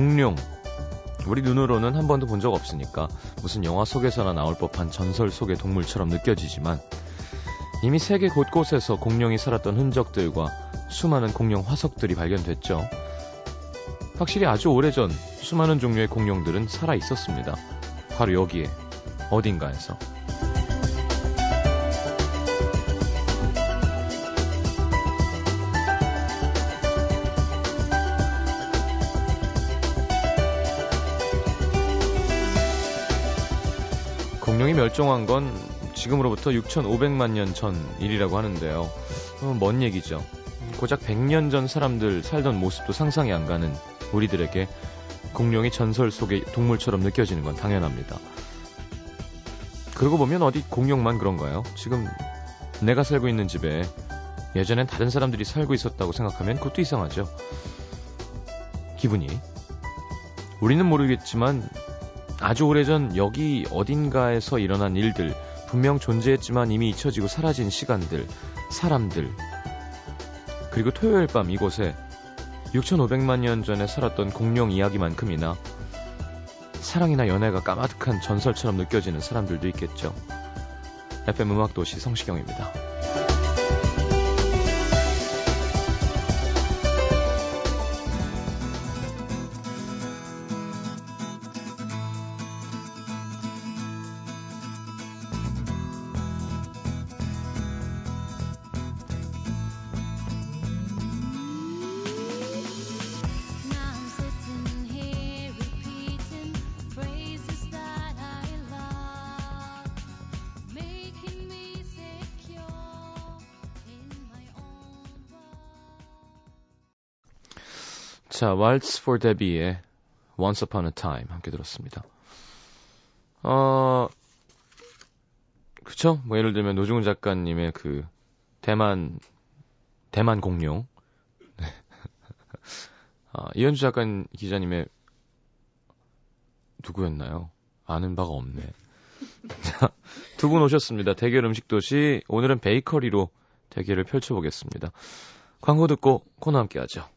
공룡. 우리 눈으로는 한 번도 본 적 없으니까 무슨 영화 속에서나 나올 법한 전설 속의 동물처럼 느껴지지만 이미 세계 곳곳에서 공룡이 살았던 흔적들과 수많은 공룡 화석들이 발견됐죠. 확실히 아주 오래전 수많은 종류의 공룡들은 살아 있었습니다. 바로 여기에, 어딘가에서. 멸종한 건 지금으로부터 6,500만 년 전 일이라고 하는데요. 어, 먼 얘기죠. 고작 100년 전 사람들 살던 모습도 상상이 안 가는 우리들에게 공룡이 전설 속의 동물처럼 느껴지는 건 당연합니다. 그러고 보면 어디 공룡만 그런가요? 지금 내가 살고 있는 집에 예전엔 다른 사람들이 살고 있었다고 생각하면 그것도 이상하죠. 기분이. 우리는 모르겠지만 아주 오래전 여기 어딘가에서 일어난 일들, 분명 존재했지만 이미 잊혀지고 사라진 시간들, 사람들, 그리고 토요일 밤 이곳에 6,500만 년 전에 살았던 공룡 이야기만큼이나 사랑이나 연애가 까마득한 전설처럼 느껴지는 사람들도 있겠죠. FM 음악도시 성시경입니다. 자, Waltz for Debbie의 Once Upon a Time 함께 들었습니다. 어, 그쵸? 뭐 예를 들면 노중훈 작가님의 그 대만 대만 공룡, 네. 아, 이현주 작가 기자님의 누구였나요? 아는 바가 없네. 자, 두 분 오셨습니다. 대결 음식 도시 오늘은 베이커리로 대결을 펼쳐보겠습니다. 광고 듣고 코너 함께 하죠.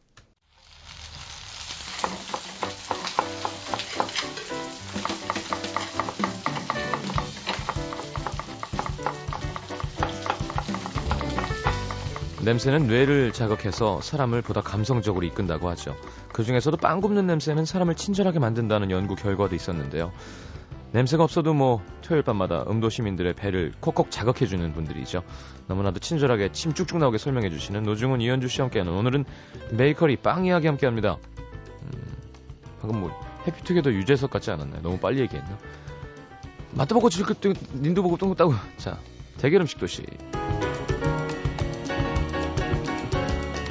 냄새는 뇌를 자극해서 사람을 보다 감성적으로 이끈다고 하죠. 그 중에서도 빵 굽는 냄새는 사람을 친절하게 만든다는 연구 결과도 있었는데요. 냄새가 없어도 뭐 토요일 밤마다 음도 시민들의 배를 콕콕 자극해주는 분들이죠. 너무나도 친절하게 침 쭉쭉 나오게 설명해주시는 노중훈 이현주 씨와 함께하는 오늘은 베이커리 빵 이야기 함께합니다. 음, 방금 뭐 해피투게더 유재석 같지 않았나요? 너무 빨리 얘기했나? 맛도 보고 질것 님도 보고 똥 따고 자 대결 음식 도시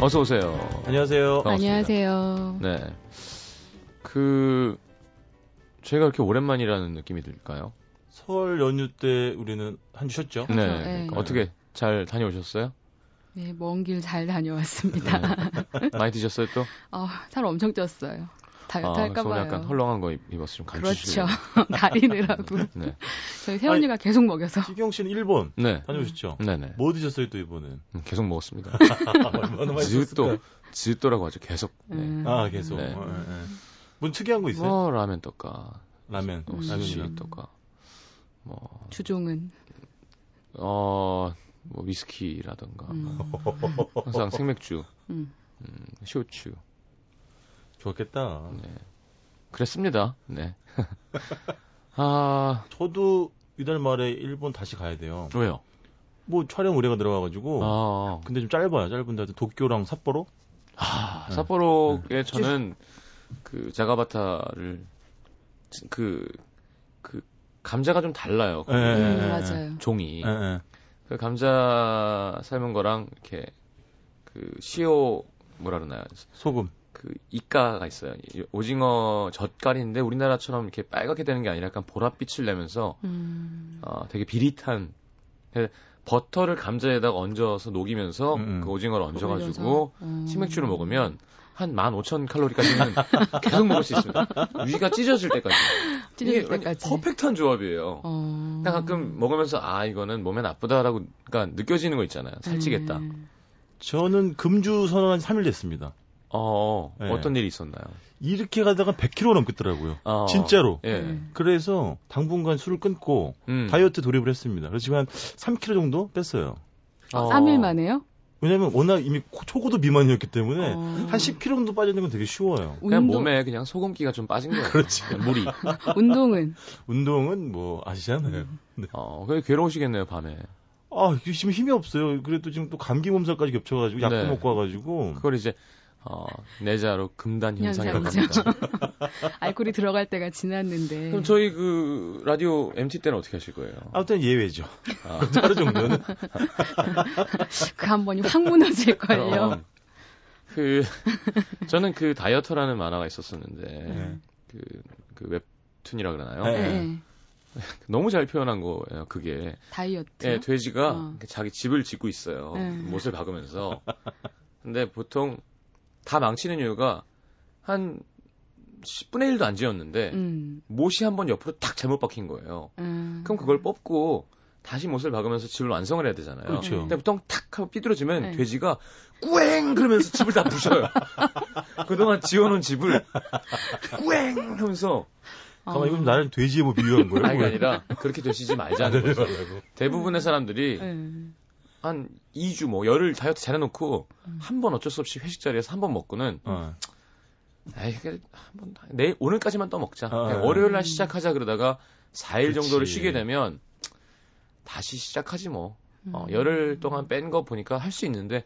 어서 오세요. 안녕하세요. 반갑습니다. 안녕하세요. 네. 그 제가 그렇게 오랜만이라는 느낌이 들까요? 설 연휴 때 우리는 한 주 쉬었죠? 네. 네. 그러니까 어떻게 잘 다녀오셨어요? 네, 먼 길 잘 다녀왔습니다. 많이 드셨어요 또? 어, 살 엄청 쪘어요. 다이어트 아, 할까 그래서 오늘 봐요. 약간 헐렁한 거 입- 입어서 좀 그렇죠. 감추시려고. 다리느라고. 네. 저희 새언니가 계속 먹여서. 시경 씨는 일본 네. 다녀오셨죠? 네네. 뭐 드셨어요 또 이번엔? 음, 계속 먹었습니다. 얼마나 지읒도 맛있었을까요? 지읒도라고 하죠. 계속. 네. 음. 아 계속. 네. 어, 예. 뭐 특이한 거 있어요? 뭐 라면 떡가, 라면. 어, 음. 스시 라면이랑. 떡가, 뭐 주종은. 어, 뭐 위스키라던가, 음. 항상 생맥주, 음. 음, 쇼츠. 좋았겠다. 네. 그랬습니다. 네. 아, 저도 이달 말에 일본 다시 가야 돼요. 왜요? 뭐 촬영 의뢰가 들어가가지고. 아, 근데 좀 짧아요. 짧은데 도쿄랑 삿포로? 아, 네. 삿포로에 저는 그 자가바타를 그, 그 감자가 좀 달라요. 예, 예, 음, 예, 맞아요. 종이. 그 감자 삶은 거랑 이렇게 그 시오 뭐라 그러나요? 소금. 그 이가가 있어요. 이 오징어 젓갈인데 우리나라처럼 이렇게 빨갛게 되는 게 아니라 약간 보랏빛을 내면서 음. 어, 되게 비릿한 그 버터를 감자에다가 얹어서 녹이면서 음, 음. 그 오징어를 얹어가지고 음. 치맥주를 먹으면 한 15,000칼로리까지는 계속 먹을 수 있습니다. 위가 찢어질 때까지. 찢어질 이게 때까지. 퍼펙트한 조합이에요. 어. 그러니까 가끔 먹으면서 아 이거는 몸에 나쁘다라고 그러니까 느껴지는 거 있잖아요. 살찌겠다. 음. 저는 금주 선언한 지 3일 됐습니다. 어, 네. 어떤 일이 있었나요? 이렇게 가다가 100kg 넘겠더라고요. 어, 진짜로. 예. 네. 그래서 당분간 술을 끊고 음. 다이어트 돌입을 했습니다. 그래서 지금 한 3kg 정도 뺐어요. 어. 3일 만에요? 왜냐면 워낙 이미 코- 초고도 비만이었기 때문에 어. 한 10kg 정도 빠지는 건 되게 쉬워요. 그냥 운동, 몸에 그냥 소금기가 좀 빠진 거예요. 그렇지. 그냥 물이. 운동은 운동은 뭐 아시잖아요. 어, 그게 괴로우시겠네요, 밤에. 아, 지금 힘이 없어요. 그래도 지금 또 감기 몸살까지 겹쳐가지고 약도 네. 먹고 와가지고 그걸 이제, 어, 내자로 금단 현상이라고. 합니다. 알코올이 들어갈 때가 지났는데. 그럼 저희 그 라디오 MT 때는 어떻게 하실 거예요? 아무튼 예외죠. 아, 하루 정도는 그 한 번이 확 무너질걸요. 그 저는 그 다이어터라는 만화가 있었었는데 네. 그, 그 웹툰이라 그러나요? 네. 네. 너무 잘 표현한 거예요. 그게 다이어트. 예, 돼지가 어. 자기 집을 짓고 있어요. 네. 못을 박으면서. 근데 보통 다 망치는 이유가 한 10분의 1도 안 지었는데 음. 못이 한 번 옆으로 탁 잘못 박힌 거예요. 음. 그럼 그걸 뽑고 다시 못을 박으면서 집을 완성을 해야 되잖아요. 그렇죠. 근데 보통 탁 하고 삐뚤어지면 네. 돼지가 꾸앵 그러면서 집을 다 부셔요. 그동안 지어놓은 집을 꾸앵 하면서 가만 이거 좀 나를 돼지에 뭐 비유한 거예요? 아니? 아니라 그렇게 되시지 말자는 거죠. 말라고. 대부분의 사람들이 네. 한 2주 뭐 열흘 다이어트 잘해놓고 음. 한번 어쩔 수 없이 회식 자리에서 한 번 먹고는 어. 에이 한번 내일 오늘까지만 또 먹자. 어, 어. 월요일 날 시작하자 그러다가 4일 그렇지. 정도를 쉬게 되면 다시 시작하지 뭐. 어, 음. 열흘 동안 뺀 거 보니까 할 수 있는데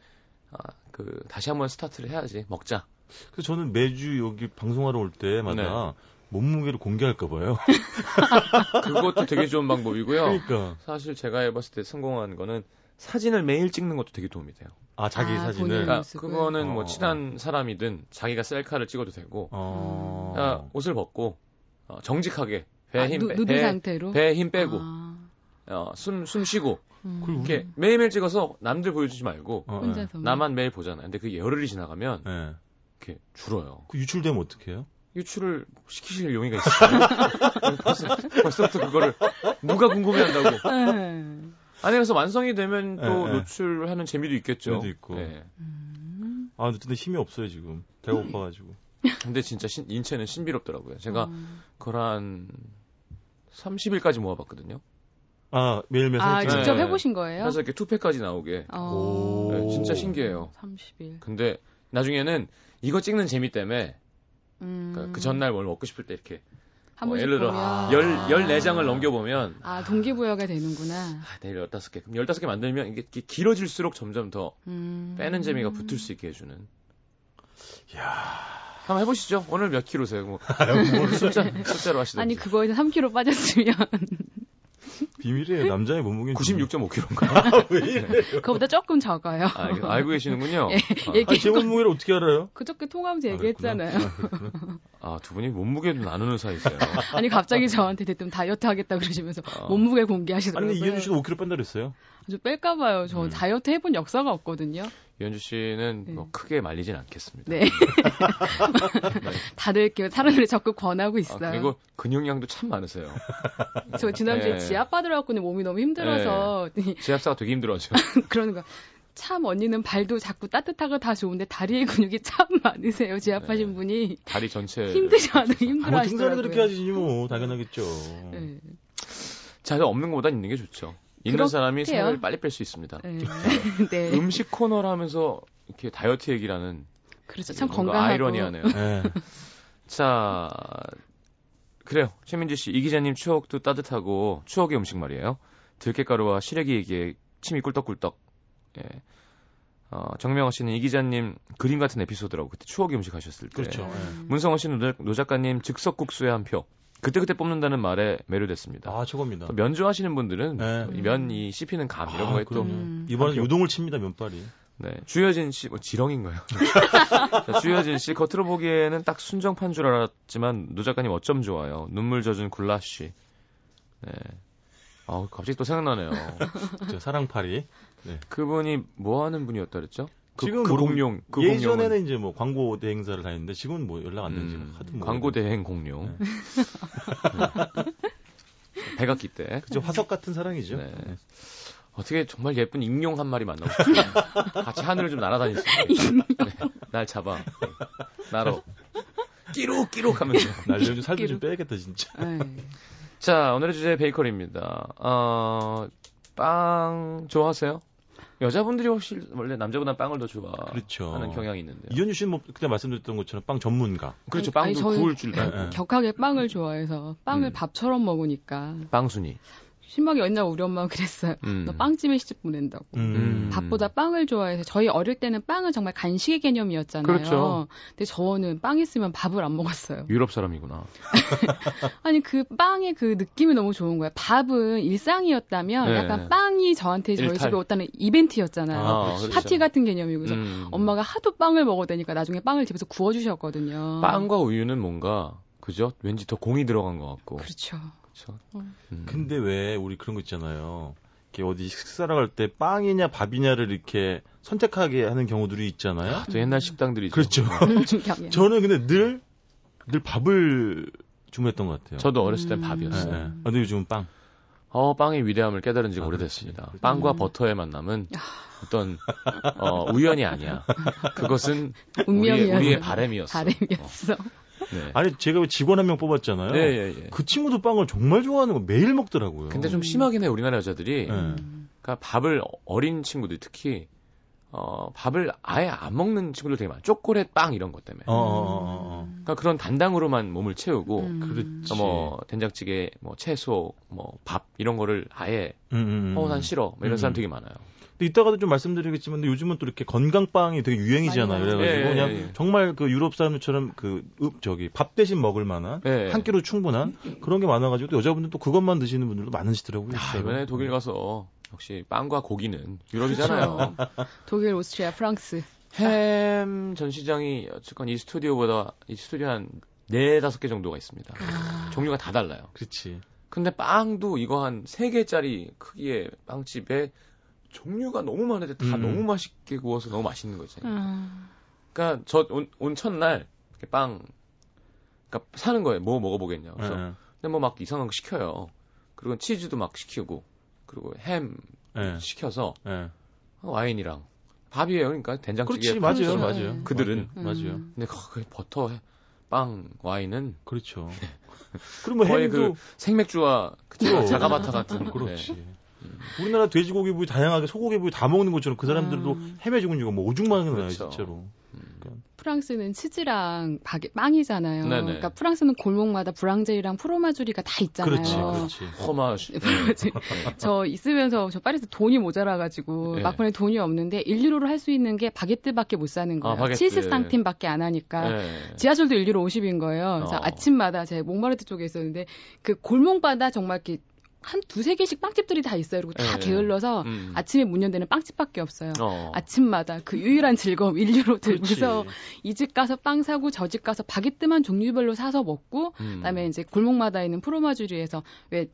아, 그 다시 한번 스타트를 해야지 먹자. 그래서 저는 매주 여기 방송하러 올 때마다 네. 몸무게를 공개할까 봐요. 그것도 되게 좋은 방법이고요. 그러니까 사실 제가 해봤을 때 성공한 거는 사진을 매일 찍는 것도 되게 도움이 돼요. 아 자기 아, 사진을 그러니까. 그거는 어, 뭐 어. 친한 사람이든 자기가 셀카를 찍어도 되고 어. 아, 옷을 벗고 어, 정직하게 배 아, 힘 누, 배, 상태로. 배에 힘 빼고 아, 어, 숨, 숨 쉬고 음. 이렇게 매일매일 찍어서 남들 보여주지 말고 어, 혼자서. 나만 매일 보잖아요. 근데 그게 열흘이 지나가면 예. 예. 이렇게 줄어요. 그 유출되면 어떻게 해요? 유출을 시키실 용의가 있어요. 벌써, 벌써부터 그거를 누가 궁금해한다고. 네. 아니 그래서 완성이 되면 또 예, 예. 노출하는 재미도 있겠죠. 재미도 있고. 네. 음. 아 근데 힘이 없어요 지금. 배가 고파가지고. 근데 진짜 신- 인체는 신비롭더라고요. 제가 음. 그걸 한 30일까지 모아봤거든요. 아 매일매일 아, 네. 직접 찍어요? 해보신 거예요? 그래서 이렇게 투팩까지 나오게. 어. 오. 네, 진짜 신기해요. 30일. 근데 나중에는 이거 찍는 재미 때문에 음. 그그 전날 뭘 먹고 싶을 때 이렇게 한뭐 번씩 예를 들어 보면. 열, 아. 14장을 넘겨보면 아, 동기부여가 되는구나. 아, 내일 15개. 그럼 15개 만들면 이게 길어질수록 점점 더 음. 빼는 재미가 붙을 수 있게 해주는. 야. 한번 해보시죠. 오늘 몇 킬로세요? 뭐 뭘 숫자, 숫자로 하시든지. 아니, 그거에서 3kg 빠졌으면 비밀이에요. 남자의 몸무게 96.5kg인가? 왜 이래? 그거보다 조금 적어요. 아, 이거 알고 계시는군요. 예, 아, 아니, 제 몸무게를 어떻게 알아요? 그저께 통화하면서 아, 얘기했잖아요. 아. 아, 두 분이 몸무게도 나누는 사이세요. 아니, 갑자기 저한테 대뜸 다이어트 하겠다 그러시면서 어. 몸무게 아니 공개하시더라고요. 근데 이현주 씨가 5kg 뺀다 그랬어요. 좀 뺄까봐요. 저 음. 다이어트 해본 역사가 없거든요. 이현주 씨는 네. 뭐 크게 말리진 않겠습니다. 네. 다들 이렇게 사람들이 적극 권하고 아, 있어요. 그리고 근육량도 참 많으세요. 저 지난주에 네. 지압 받으러갖고는 몸이 너무 힘들어서 제압사가 되게 힘들어져. 그러는 거야. 참 언니는 발도 자꾸 따뜻하고 다 좋은데 다리에 근육이 참 많으세요. 지압하신 네. 분이 다리 전체. 힘드셔도 아무 등산이 힘들어 하시더라고요. 그렇게 하지 뭐 당연하겠죠. 네. 자, 없는 것보다 있는 게 좋죠. 있는. 사람이 살을 빨리 뺄 수 있습니다. 네. 네. 음식 코너를 하면서 이렇게 다이어트 얘기라는 그렇죠. 참 건강하고. 아이러니하네요. 네. 자, 그래요. 최민지 씨, 이 기자님 추억도 따뜻하고 추억의 음식 말이에요. 들깨가루와 시래기에게 침이 꿀떡꿀떡. 예. 어, 정명호 씨는 이 기자님 그림 같은 에피소드라고 그때 추억의 음식 하셨을 때. 그렇죠. 음. 문성호 씨는 노, 노 작가님 즉석국수에 한 표. 그때그때 뽑는다는 말에 매료됐습니다. 아 최고입니다. 또면 좋아하시는 분들은 네. 이 면이 씹히는 감 이런 아, 거에 또 그럼요. 음. 이번에 표. 요동을 칩니다 면발이. 네. 주여진 씨, 뭐, 지렁인가요? 자, 주여진 씨, 겉으로 보기에는 딱 순정판 줄 알았지만, 노 작가님 어쩜 좋아요. 눈물 젖은 굴라쉬. 네. 아우, 갑자기 또 생각나네요. 저 사랑팔이. 그분이 뭐 하는 분이었다 그랬죠? 그, 지금 그 모르고 공룡, 그 예전에는 공룡은, 이제 뭐 광고 대행사를 다녔는데 지금은 뭐 연락 안 되는 지가 음, 하도 뭐 광고 대행 공룡. 네. 백악기 때. 그죠 화석 같은 사랑이죠. 네. 어떻게 정말 예쁜 익룡 한 마리 만나고 싶어요. 같이 하늘을 좀 날아다니세요. 네. 날 잡아. 나로. 끼룩 끼룩 하면서. 날려좀 살도 좀 빼야겠다 진짜. 네. 자, 오늘의 주제 베이커리입니다. 어, 빵 좋아하세요? 여자분들이 혹시 원래 남자보다 빵을 더 좋아하는 그렇죠. 경향이 있는데요. 이현주 씨는 뭐 그때 말씀드렸던 것처럼 빵 전문가. 그렇죠. 아니, 빵도 저는- 구울 줄 예, 알고. 예. 격하게 빵을 좋아해서 빵을 음. 밥처럼 먹으니까 빵순이. 심하게 옛날 우리 엄마가 그랬어요. 음. 너 빵집에 시집 보낸다고. 음. 밥보다 빵을 좋아해서 저희 어릴 때는 빵은 정말 간식의 개념이었잖아요. 그렇죠. 근데 저는 빵 있으면 밥을 안 먹었어요. 유럽 사람이구나. 아니 그 빵의 그 느낌이 너무 좋은 거야. 밥은 일상이었다면 네. 약간 빵이 저한테 저희 일탈. 집에 왔다는 이벤트였잖아요. 아, 그렇지. 파티 같은 개념이고 그래서 음. 엄마가 하도 빵을 먹어대니까 나중에 빵을 집에서 구워 주셨거든요. 빵과 우유는 뭔가 그죠? 왠지 더 공이 들어간 것 같고. 그렇죠. 그렇죠. 어. 음. 근데 왜 우리 그런 거 있잖아요. 이렇게 어디 식사를 갈 때 빵이냐 밥이냐를 이렇게 선택하게 하는 경우들이 있잖아요. 아, 또 옛날 식당들이죠. 그렇죠. 경향. 저는 근데 늘, 늘 밥을 주문했던 것 같아요. 저도 어렸을 땐 음. 예, 밥이었어요. 예. 아, 근데 요즘은 빵. 어, 빵의 위대함을 깨달은 지가 아, 오래됐습니다. 그렇지. 빵과 음. 버터의 만남은 어떤 어, 우연이 아니야. 그것은 운명이야. 우리의, 우리의 바램이었어. 바램이었어. 어. 네. 아니, 제가 왜 직원 한 명 뽑았잖아요. 예, 예, 예. 그 친구도 빵을 정말 좋아하는 거 매일 먹더라고요. 근데 좀 심하긴 해 우리나라 여자들이. 예. 그러니까 밥을 어린 친구들 특히 어, 밥을 아예 안 먹는 친구들 되게 많아. 초콜릿 빵 이런 것 때문에. 어, 어, 어, 어. 그러니까 그런 단당으로만 몸을 채우고 음. 그렇지. 어, 뭐 된장찌개, 뭐 채소, 뭐 밥 이런 거를 아예 음, 음, 음. 어난 싫어. 뭐 이런 음. 사람 되게 많아요. 근데 이따가도 좀 말씀드리겠지만 근데 요즘은 또 이렇게 건강빵이 되게 유행이잖아요. 그래가지고 나와요. 그냥 예, 예, 예. 정말 그 유럽 사람들처럼 그 읍, 저기 밥 대신 먹을 만한 네. 한 끼로 충분한 그런 게 많아가지고 또 여자분들 또 그것만 드시는 분들도 많으시더라고요. 아. 이번에 독일 가서 역시 빵과 고기는 유럽이잖아요. 독일, 오스트리아, 프랑스. 햄 전시장이 어쨌건 이 스튜디오보다 이 스튜디오 한 네 다섯 개 정도가 있습니다. 아. 종류가 다 달라요. 그렇지. 근데 빵도 이거 한세 개짜리 크기의 빵집에 종류가 너무 많은데 다 음. 너무 맛있게 구워서 너무 맛있는 거지. 아. 그러니까 저온 첫날 이렇게 빵 그러니까 사는 거예요. 뭐 먹어보겠냐. 그래서 예, 근데 뭐 막 이상한 거 시켜요. 그리고 치즈도 막 시키고 그리고 햄 예, 시켜서 예. 와인이랑 밥이에요. 그러니까 된장찌개 그렇지, 맞아요. 맞아요. 그들은 맞- 맞아요. 음. 근데 그 버터 빵 와인은 그렇죠. 그리고 뭐 거의 햄도 생맥주와 그 그럼. 자가바타 같은 그렇지. 네. 우리나라 돼지고기 부위 다양하게 소고기 부위 다 먹는 것처럼 그 사람들도 음. 햄에 죽은 이유가 뭐 오죽만 나요, 그렇죠. 진짜로. 프랑스는 치즈랑 바게, 빵이잖아요. 네네. 그러니까 프랑스는 골목마다 브랑제리랑 프로마주리가 다 있잖아요. 그렇지, 그렇지. 허마시 저 있으면서 저 파리에서 돈이 모자라가지고 네. 막판에 돈이 없는데 1유로로 할 수 있는 게 바게트밖에 못 사는 거예요. 아, 바게트. 70상팀밖에 안 하니까. 네. 지하철도 1유로 50인 거예요. 그래서 어. 아침마다 제 몽마르트 쪽에 있었는데 그 골목마다 정말 이렇게 한 두세 개씩 빵집들이 다 있어요. 그리고 다 네. 게을러서 음. 아침에 문 연대는 빵집밖에 없어요. 어. 아침마다 그 유일한 즐거움 1유로 그렇지. 들고서 이 집 가서 빵 사고 저 집 가서 바게트만 종류별로 사서 먹고 음. 그다음에 이제 골목마다 있는 프로마주리에서 왜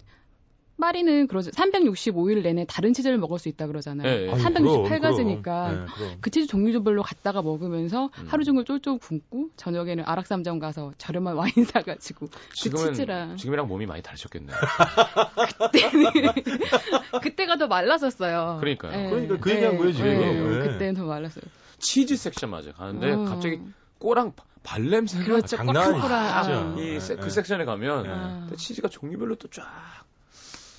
파리는 그러죠. 365일 내내 다른 치즈를 먹을 수 있다 그러잖아요. 예, 예. 아유, 368가지니까 그럼, 네. 그 치즈 종류별로 갖다가 먹으면서 음. 하루 종일 쫄쫄 굶고 저녁에는 아락삼정 가서 저렴한 와인 사가지고 그 지금은 치즈랑 지금이랑 몸이 많이 다르셨겠네요. 그때가 더 말랐었어요. 그러니까요. 예, 그러니까 그 얘기한 예, 거예요, 지금. 예, 네. 그때는 더 말랐어요. 치즈 섹션 맞아요. 가는데 음. 갑자기 꼬랑 발냄새가 그렇죠. 장난 아니죠. 이 네, 세- 그 네. 섹션에 가면 네. 또 치즈가 종류별로 또 쫙.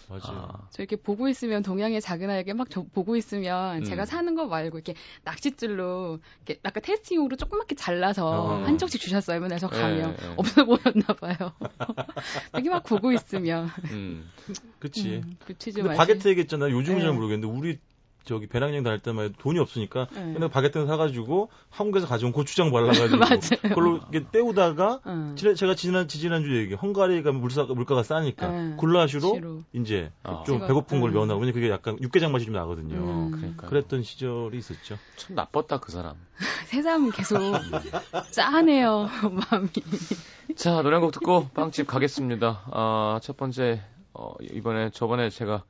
맞아. 아, 저 이렇게 보고 있으면 동양의 작은 아이에게 막 저- 보고 있으면 음. 제가 사는 거 말고 이렇게 낚싯줄로 이렇게 약간 테스팅용으로 조그맣게 잘라서 어. 한 쪽씩 주셨어요. 맨날 저 가면 예, 예. 없어 보였나 봐요. 되게 막 보고 있으면 음. 그치. 음, 그 치즈 근데. 바게트 얘기했잖아요. 요즘은 네. 잘 모르겠는데 우리 저기 배낭여행 다닐 때만 해도 돈이 없으니까 네. 그냥 바게트 사가지고 한국에서 가져온 고추장 발라가지고. 그걸로 이렇게 때우다가 응. 지난- 제가 지난 지지난주 얘기 헝가리에 가면 물가 물가가 싸니까 네. 굴라슈로 시로. 이제 아. 좀 제가- 배고픈 걸 음. 면하고 왜냐 그게 약간 육개장 맛이 좀 나거든요. 음. 그러니까 그랬던 시절이 있었죠. 참 나빴다 그 사람. 새삼 계속 짠해요 마음이. 자 노래 한 곡 듣고 빵집 가겠습니다. 아, 첫 번째 어, 이번에 저번에 제가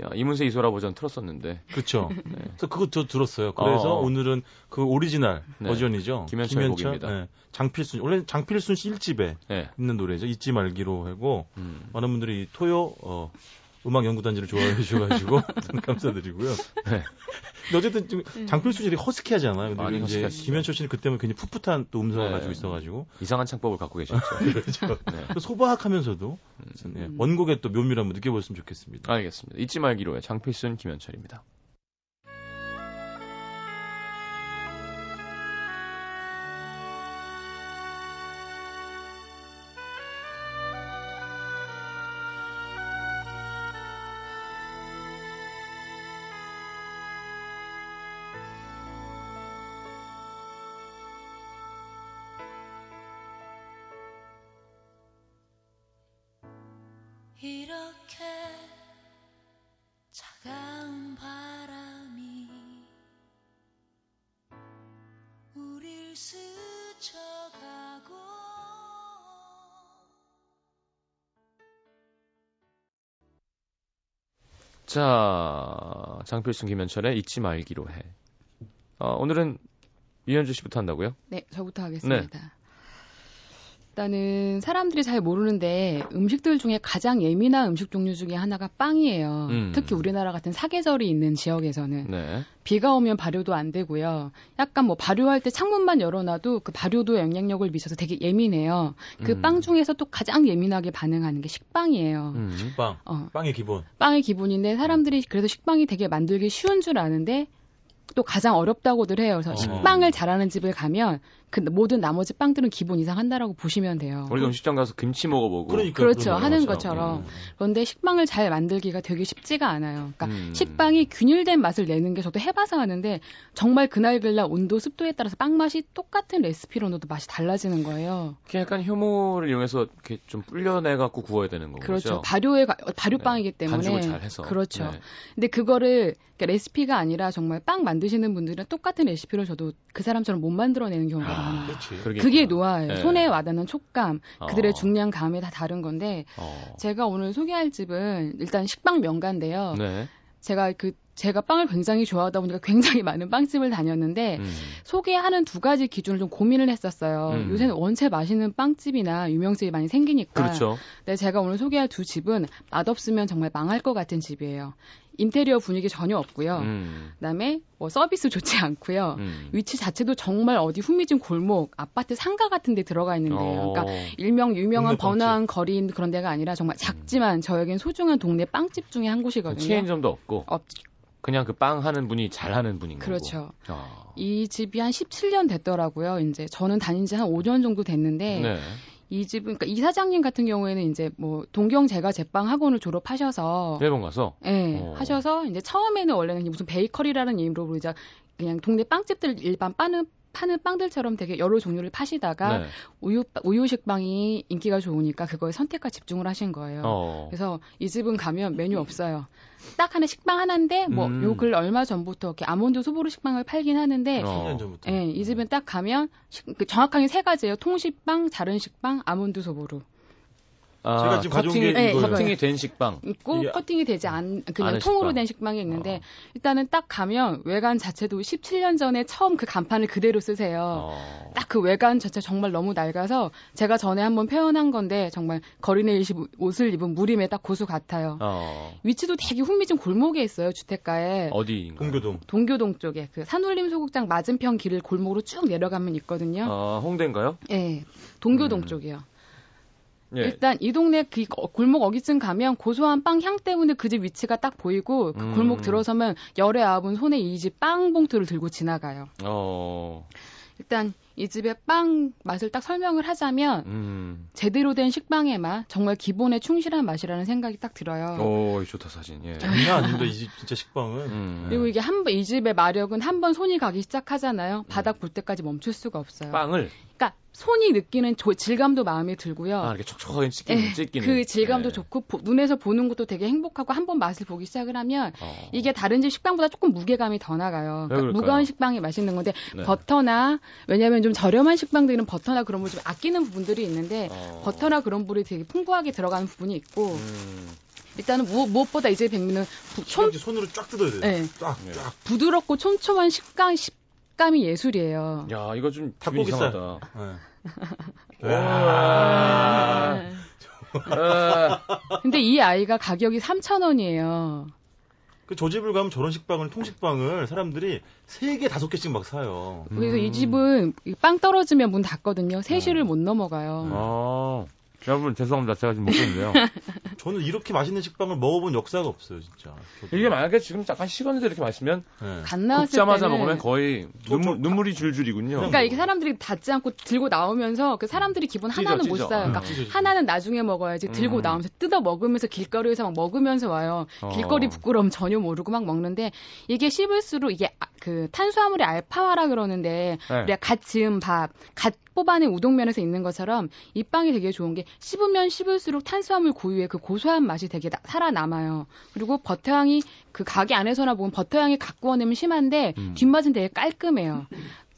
야, 이문세 이소라 버전 틀었었는데 그렇죠. 그래서 그거 저 들었어요. 그래서 네. 어. 오늘은 그 오리지널 네. 버전이죠. 김현철 곡입니다. 네. 장필순 원래 장필순 씨 1집에 네. 있는 노래죠. 잊지 말기로 하고 음. 많은 분들이 이 토요 어 음악 연구단지를 좋아해 주셔가지고 감사드리고요. 네. 근데 어쨌든 좀 장필순 씨이 허스키하잖아요. 근데 많이 이제. 김현철 씨는 그때는 굉장히 풋풋한 또 음성을 네. 가지고 있어가지고 이상한 창법을 갖고 계셨죠. 그렇죠. 네. 또 소박하면서도 예, 음. 원곡의 또 묘미를 한번 느껴보셨으면 좋겠습니다. 알겠습니다. 잊지 말기로의 장필순 김현철입니다. 자, 장필순 김현철의 잊지 말기로 해. 어, 오늘은 유현주 씨부터 한다고요? 네, 저부터 하겠습니다. 일단은 사람들이 잘 모르는데 음식들 중에 가장 예민한 음식 종류 중에 하나가 빵이에요. 음. 특히 우리나라 같은 사계절이 있는 지역에서는 네. 비가 오면 발효도 안 되고요. 약간 뭐 발효할 때 창문만 열어놔도 그 발효도 영향력을 미쳐서 되게 예민해요. 그 음. 빵 중에서 또 가장 예민하게 반응하는 게 식빵이에요. 음. 빵, 어, 빵의 기본. 빵의 기본인데 사람들이 그래서 식빵이 되게 만들기 쉬운 줄 아는데 또 가장 어렵다고들 해요. 그래서 어. 식빵을 잘하는 집을 가면 그 모든 나머지 빵들은 기본 이상 한다라고 보시면 돼요. 우리가 음식점 가서 김치 먹어보고. 그러니까 그렇죠. 그런 하는. 것처럼. 음. 그런데 식빵을 잘 만들기가 되게 쉽지가 않아요. 그러니까 음. 식빵이 균일된 맛을 내는 게 저도 해봐서 하는데 정말 그날 그날 온도, 습도에 따라서 빵 맛이 똑같은 레시피로 넣어도 맛이 달라지는 거예요. 이렇게 약간 효모를 이용해서 이렇게 좀 불려내 갖고 구워야 되는 거죠. 그렇죠. 발효에 가- 발효빵이기 때문에 반죽을 잘 해서. 그렇죠. 네. 근데 그거를 그러니까 레시피가 아니라 정말 빵 만드시는 분들은 똑같은 레시피를 줘도 그 사람처럼 못 만들어내는 경우가 많아요. 그렇지. 그러겠구나. 그게 노하예요. 네. 손에 와닿는 촉감, 그들의 어. 중량 감이 다 다른 건데 어. 제가 오늘 소개할 집은 일단 식빵 명가인데요. 네. 제가 그 제가 빵을 굉장히 좋아하다 보니까 굉장히 많은 빵집을 다녔는데 음. 소개하는 두 가지 기준을 좀 고민을 했었어요. 음. 요새는 원체 맛있는 빵집이나 유명집이 많이 생기니까. 그렇죠. 근데 제가 오늘 소개할 두 집은 맛없으면 정말 망할 것 같은 집이에요. 인테리어 분위기 전혀 없고요. 음. 그다음에 뭐 서비스 좋지 않고요. 음. 위치 자체도 정말 어디 후미진 골목, 아파트 상가 같은 데 들어가 있는데요. 어. 그러니까 일명 유명한. 번화한 거리인 그런 데가 아니라 정말 작지만 저에겐 소중한 동네 빵집 중에 한 곳이거든요. 체인점도 없고 없, 그냥 그 빵 하는 분이 잘하는 분인 거고. 그렇죠. 아. 이 집이 한 17년 됐더라고요. 이제 저는 다닌 지 한 5년 정도 됐는데 네. 이 집은 그러니까 이 사장님 같은 경우에는 이제 뭐 동경 제과 제빵 학원을 졸업하셔서 일본 가서 예, 어. 하셔서 이제 처음에는 원래는 무슨 베이커리라는 이름으로 이제 그냥 동네 빵집들 일반 빠는 파는 빵들처럼 되게 여러 종류를 파시다가 네. 우유 우유 식빵이 인기가 좋으니까 그거에 선택과 집중을 하신 거예요. 어. 그래서 이 집은 가면 메뉴 없어요. 딱 하나 식빵 하나인데 뭐 음. 요글 얼마 전부터 이렇게 아몬드 소보루 식빵을 팔긴 하는데 어. 10년 전부터. 예, 이 집은 딱 가면 식- 그 정확하게 세 가지예요. 통식빵, 자른 식빵, 아몬드 소보루. 아, 제가 지금 커팅이, 게 네. 커팅이 된 식빵. 있고 이게- 커팅이 되지 않 그냥 통으로 식빵. 된 식빵이 있는데 어. 일단은 딱 가면 외관 자체도 17년 전에 처음 그 간판을 그대로 쓰세요. 어. 딱그 외관 자체 정말 너무 낡아서 제가 전에 한번 표현한 건데 정말 거리내 옷을 입은 무림의 딱 고수 같아요. 어. 위치도 되게 흥미진 골목에 있어요 주택가에 어디인가? 동교동. 동교동 쪽에 그 산울림 소극장 맞은편 길을 골목으로 쭉 내려가면 있거든요. 아, 홍대인가요? 예, 동교동 음. 쪽이요. 예. 일단 이 동네 그 거- 골목 어기쯤 가면 고소한 빵 향 때문에 그 집 위치가 딱 보이고 그 음. 골목 들어서면 열의 아분 손에 이 집 빵 봉투를 들고 지나가요. 어. 일단 이 집의 빵 맛을 딱 설명을 하자면 음. 제대로 된 식빵의 맛, 정말 기본에 충실한 맛이라는 생각이 딱 들어요. 오, 좋다 사진. 예. 장난 아닙니다. 이 집 진짜 식빵은. 음. 그리고 이게 한 번 이 집의 마력은 한 번 손이 가기 시작하잖아요. 바닥 볼 때까지 멈출 수가 없어요. 빵을 그러니까 손이 느끼는 조- 질감도 마음에 들고요. 아, 이렇게 촉촉하게 찢기는 예, 찢기는. 그 질감도 예. 좋고 보- 눈에서 보는 것도 되게 행복하고 한 번 맛을 보기 시작을 하면 어. 이게 다른 집 식빵보다 조금 무게감이 더 나가요. 왜 그러니까? 무거운 식빵이 맛있는 건데 네. 버터나 왜냐하면 좀 저렴한 식빵들은 버터나 그런 걸 좀 아끼는 부분들이 있는데 어. 버터나 그런 부분이 되게 풍부하게 들어가는 부분이 있고 음. 일단은 무, 무엇 보다 이제 백미는 부, 손 손으로 쫙 뜯어야 돼요. 네. 쫙, 네. 쫙. 부드럽고 촘촘한 식감 식 감이 예술이에요. 야, 이거 좀 닭고기살. 이상하다. 네. 와. 어, 근데 이 아이가 가격이 3,000원이에요. 그 저 집을 가면 저런 식빵을 통식빵을 사람들이 세개 다섯 개씩 막 사요. 그래서 이 음. 집은 이빵 떨어지면 문 닫거든요. 3시를 어. 못 넘어가요. 아, 여러분 죄송합니다. 제가 지금 먹고 있는데요. 저는 이렇게 맛있는 식빵을 먹어본 역사가 없어요, 진짜. 저도. 이게 만약에 지금 잠깐 식었는데 이렇게 맛있으면 네. 갓 나왔을 굽자마자 때는 먹으면 거의 저- 눈물, 저- 눈물 이 줄줄이군요. 그러니까 이게 사람들이 닫지 않고 들고 나오면서 그 사람들이 기본 찢어, 하나는 못 찢어. 사요. 그러니까 음. 찢어지죠. 하나는 나중에 먹어야지 들고 음. 나오면서 뜯어 먹으면서 길거리에서 막 먹으면서 와요. 어. 길거리 부끄러움 전혀 모르고 막 먹는데 이게 씹을수록 이게 아- 그 탄수화물이 알파화라 그러는데 네. 우리가 갓 지은 밥, 갓 뽑아낸 우동면에서 있는 것처럼 이 빵이 되게 좋은 게 씹으면 씹을수록 탄수화물 고유의 그 고소한 맛이 되게 나- 살아남아요. 그리고 버터향이 그 가게 안에서나 보면 버터향이 원내면 심한데 음. 뒷맛은 되게 깔끔해요.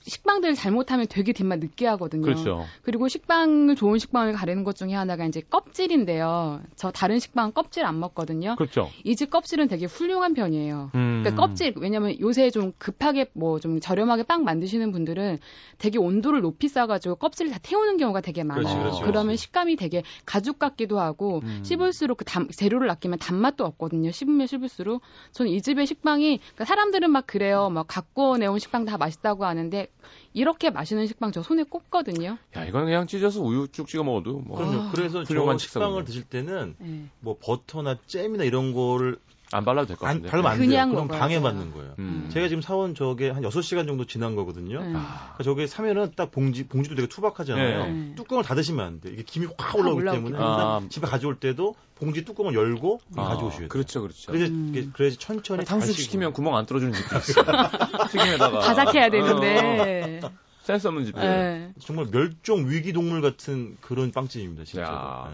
식빵들 잘못하면 되게 뒷맛 느끼하거든요. 그렇죠. 그리고 식빵을 좋은 식빵을 가리는 것 중에 하나가 이제 껍질인데요. 저 다른 식빵 껍질 안 먹거든요. 그렇죠. 이 집 껍질은 되게 훌륭한 편이에요. 음. 그러니까 껍질 왜냐면 요새 좀 급하게 뭐 좀 저렴하게 빵 만드시는 분들은 되게 온도를 높이 쌓아가지고 껍질을 다 태우는 경우가 되게 많아요. 그렇지, 그렇지, 그러면 그렇지. 식감이 되게 가죽 같기도 하고 음. 씹을수록 그 담- 재료를 아끼면 단맛도 없거든요. 씹으면 씹을수록 저는 이 집의 식빵이 그러니까 사람들은 막 그래요. 막 갖고 내온 식빵 다 맛있다고 하는데 이렇게 맛있는 식빵 저 손에 꼽거든요. 야, 이건 그냥 찢어서 우유 쭉 찍어 먹어도 뭐. 그럼요. 아, 그래서 훌륭한 저 식빵을. 드실 때는 네. 뭐 버터나 잼이나 이런 거를 안 발라도 될것 안, 같은데. 바르면 안 돼요. 그냥 그럼 방해받는 돼요. 거예요. 음. 제가 지금 사온 저게 한 6시간 정도 지난 거거든요. 네. 아, 그러니까 저게 사면은 딱 봉지, 봉지도 되게 투박하잖아요. 네. 뚜껑을 닫으시면 안 돼. 이게 김이 확 올라오기 올라오기 때문에 아. 집에 가져올 때도 봉지 뚜껑을 열고 아, 가져오셔야 돼요. 그렇죠, 그렇죠. 그래서, 음. 그래야지 천천히 탕수육 다시 시키면 구멍 안 뚫어주는 집도 있어요. 튀김에다가. 바삭해야 어, 되는데. 센스 없는 집들. 네. 정말 멸종 위기 동물 같은 그런 빵집입니다, 진짜.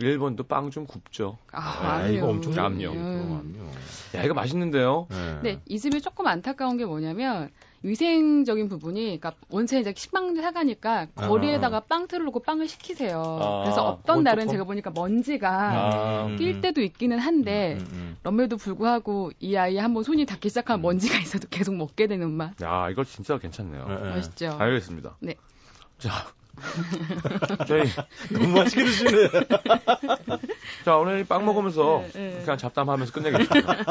야. 네. 일본도 빵 좀 굽죠. 아, 아. 이거 엄청 암요. 음. 그럼요. 야, 이거 맛있는데요? 네. 근데 이 집이 조금 안타까운 게 뭐냐면 위생적인 부분이 그러니까 원체 이제 식빵 사가니까 아. 거리에다가 빵 틀을 놓고 빵을 시키세요. 아, 그래서 어떤 날은 제가 보니까 먼지가 아, 음, 낄 음. 때도 있기는 한데 음, 음, 럼에도 불구하고 이 아이 한번 손이 닿기 시작하면 먼지가 있어도 계속 먹게 되는 맛. 야, 이거 진짜 괜찮네요. 음. 네, 네. 맛있죠. 알겠습니다. 네. 자, 저희, 너무 맛있게 드시네. 자, 오늘 빵 먹으면서 네, 네. 그냥 잡담하면서 끝내겠습니다.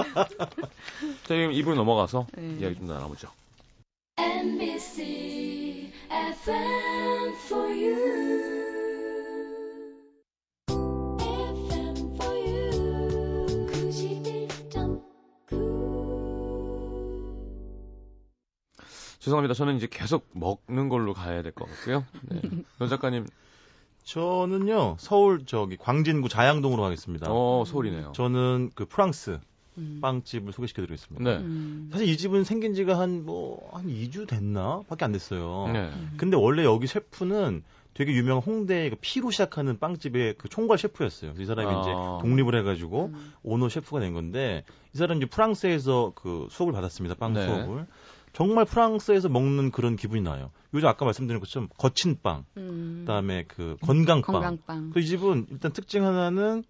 저희 입으로 넘어가서 네. 이야기 좀 나눠보죠. NBC 죄송합니다. 저는 이제 계속 먹는 걸로 가야 될 것 같고요. 네. 현 작가님, 저는요, 서울 저기 광진구 자양동으로 가겠습니다. 어, 서울이네요. 저는 그 프랑스 음. 빵집을 소개시켜 드리겠습니다. 네. 음. 사실 이 집은 생긴 지가 한 뭐, 한 2주 됐나? 밖에 안 됐어요. 네. 근데 원래 여기 셰프는 되게 유명한 홍대의 그 피로 시작하는 빵집의 그 총괄 셰프였어요. 이 사람이 아. 이제 독립을 해가지고 음. 오너 셰프가 된 건데 이 사람이 이제 프랑스에서 그 수업을 받았습니다. 빵 네. 수업을. 정말 프랑스에서 먹는 그런 기분이 나요. 요즘 아까 말씀드린 것처럼 거친 빵, 음. 그다음에 그 건강빵. 건강빵. 그이 집은 일단 특징 하나는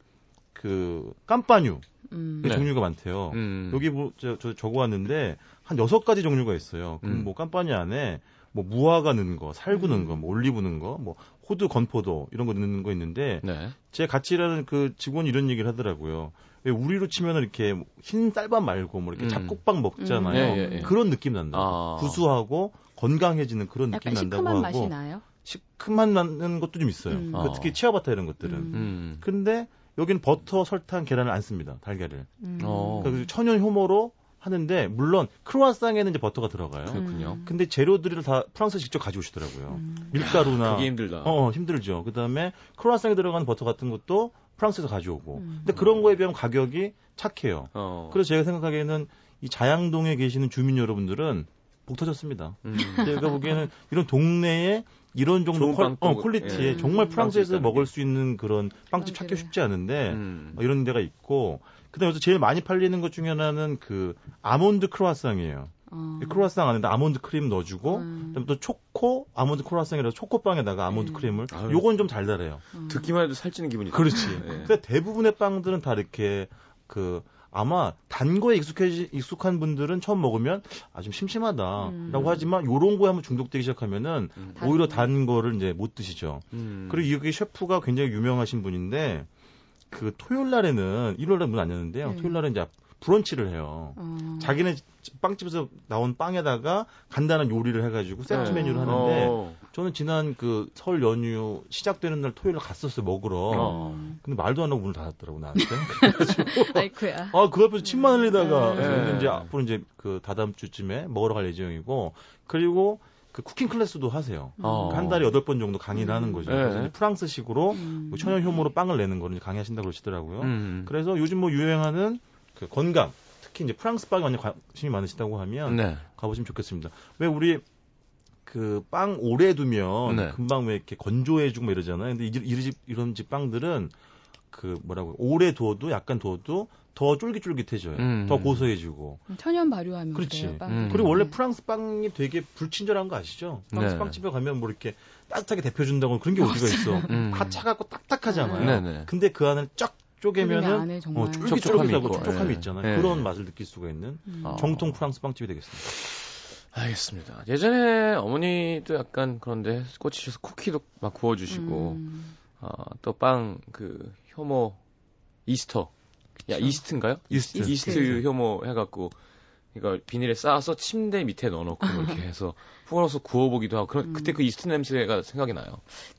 그 깜빠뉴 음. 네. 종류가 많대요. 음. 여기 뭐, 저, 저 적어왔는데 한 여섯 가지 종류가 있어요. 그럼 음. 뭐 깜빠뉴 안에 뭐 무화과 넣은 거, 살구 넣은 거, 뭐 올리브 넣은 거, 뭐 호두, 건포도 이런 거 넣는 거 있는데 네. 제 같이 일하는 그 직원이 이런 얘기를 하더라고요. 왜 우리로 치면은 이렇게 흰 쌀밥 말고 뭐 이렇게 음. 잡곡빵 먹잖아요. 음. 예, 예, 예. 그런 느낌 난다. 아. 구수하고 건강해지는 그런 느낌 난다고 시큼한 하고 맛이 나요? 시큼한 나는 것도 좀 있어요. 음. 그 어. 특히 치아바타 이런 것들은. 음. 음. 근데 여기는 버터, 설탕, 계란을 안 씁니다. 달걀을. 음. 어. 그러니까 천연 효모로 하는데 물론 크루아상에는 이제 버터가 들어가요. 그렇군요. 음. 근데 재료들을 다 프랑스 직접 가져오시더라고요. 음. 밀가루나 그게 힘들다. 어, 어, 힘들죠. 그다음에 크루아상에 들어가는 버터 같은 것도 프랑스에서 가져오고. 음. 근데 그런 거에 비하면 가격이 착해요. 어. 그래서 제가 생각하기에는 이 자양동에 계시는 주민 여러분들은 복 터졌습니다. 음. 제가 보기에는 이런 동네에 이런 정도 qual, 빵 어, 또- quality에 예. 정말 프랑스에서 먹을 게. 수 있는 그런 빵집 찾기. 쉽지 않은데 음. 어, 이런 데가 있고 그다음에 여기서 제일 많이 팔리는 것 중에 하나는 그 아몬드 크루아상이에요. 어. 이 크루아상 안에다 아몬드 크림 넣어주고 음. 그다음에 또 초코 아몬드 크루아상이라서 초코빵에다가 아몬드 음. 크림을 아유. 요건 좀 달달해요. 음. 듣기만 해도 살찌는 기분이 그렇지. 예. 근데 대부분의 빵들은 다 이렇게 그 아마 단 거에 익숙해 익숙한 분들은 처음 먹으면 아 좀 심심하다라고 음. 하지만 요런 거에 한번 중독되기 시작하면은 음. 단 오히려 거. 단 거를 이제 못 드시죠. 음. 그리고 여기 셰프가 굉장히 유명하신 분인데 그 토요일 날에는 일요일 날문안 여는데요. 네. 토요일 날은 이제 브런치를 해요. 어. 자기네 빵집에서 나온 빵에다가 간단한 요리를 해가지고 세트 네. 메뉴를 하는데 어. 저는 지난 그 설 연휴 시작되는 날 토요일 날 갔었어요 먹으러. 어. 근데 말도 안 하고 문을 닫았더라고 나한테. 아이쿠야. 아, 그 앞에서 침만 흘리다가 네. 저는 이제 앞으로 이제 그 다다음 주쯤에 먹으러 갈 예정이고 그리고 그 쿠킹 클래스도 하세요. 어. 한 달에 여덟 번 정도 강의를 하는 거죠. 네. 그래서 이제 프랑스식으로 음. 뭐 천연 효모로 빵을 내는 거를 강의하신다고 그러시더라고요. 음. 그래서 요즘 뭐 유행하는 그 건강, 특히 이제 프랑스 빵에 완전 관심이 많으시다고 하면 네. 가보시면 좋겠습니다. 왜 우리 그 빵 오래 두면 네. 금방 왜 이렇게 건조해지고 뭐 이러잖아요. 근데 이, 이 집, 이런 집 빵들은 그 뭐라고 오래 두어도 약간 두어도 더 쫄깃쫄깃해져요. 음. 더 고소해지고. 천연 발효하면 그렇지. 그래요, 빵. 음. 그리고 원래 프랑스 빵이 되게 불친절한 거 아시죠? 프랑스 네. 빵집에 가면 뭐 이렇게 따뜻하게 데펴준다고 그런 게 어디가 있어. 음. 다 차갑고 딱딱하잖아요. 네네. 근데 그 안을 쫙 쪼개면은 안에 정말. 어, 촉촉함이 쫄깃쫄깃하고 촉촉함이 예. 있잖아요. 예. 그런 맛을 느낄 수가 있는 음. 어. 정통 프랑스 빵집이 되겠습니다. 알겠습니다. 예전에 어머니도 약간 그런데 꽂히셔서 쿠키도 막 구워주시고, 음. 어, 또 빵 그 효모 이스터, 야 이스트인가요? 이스트. 이스트 효모 해갖고 이거 비닐에 싸서 침대 밑에 넣어놓고 이렇게 해서 풀어서 구워보기도 하고 그런 음. 그때 그 이스트 냄새가 생각이 나요.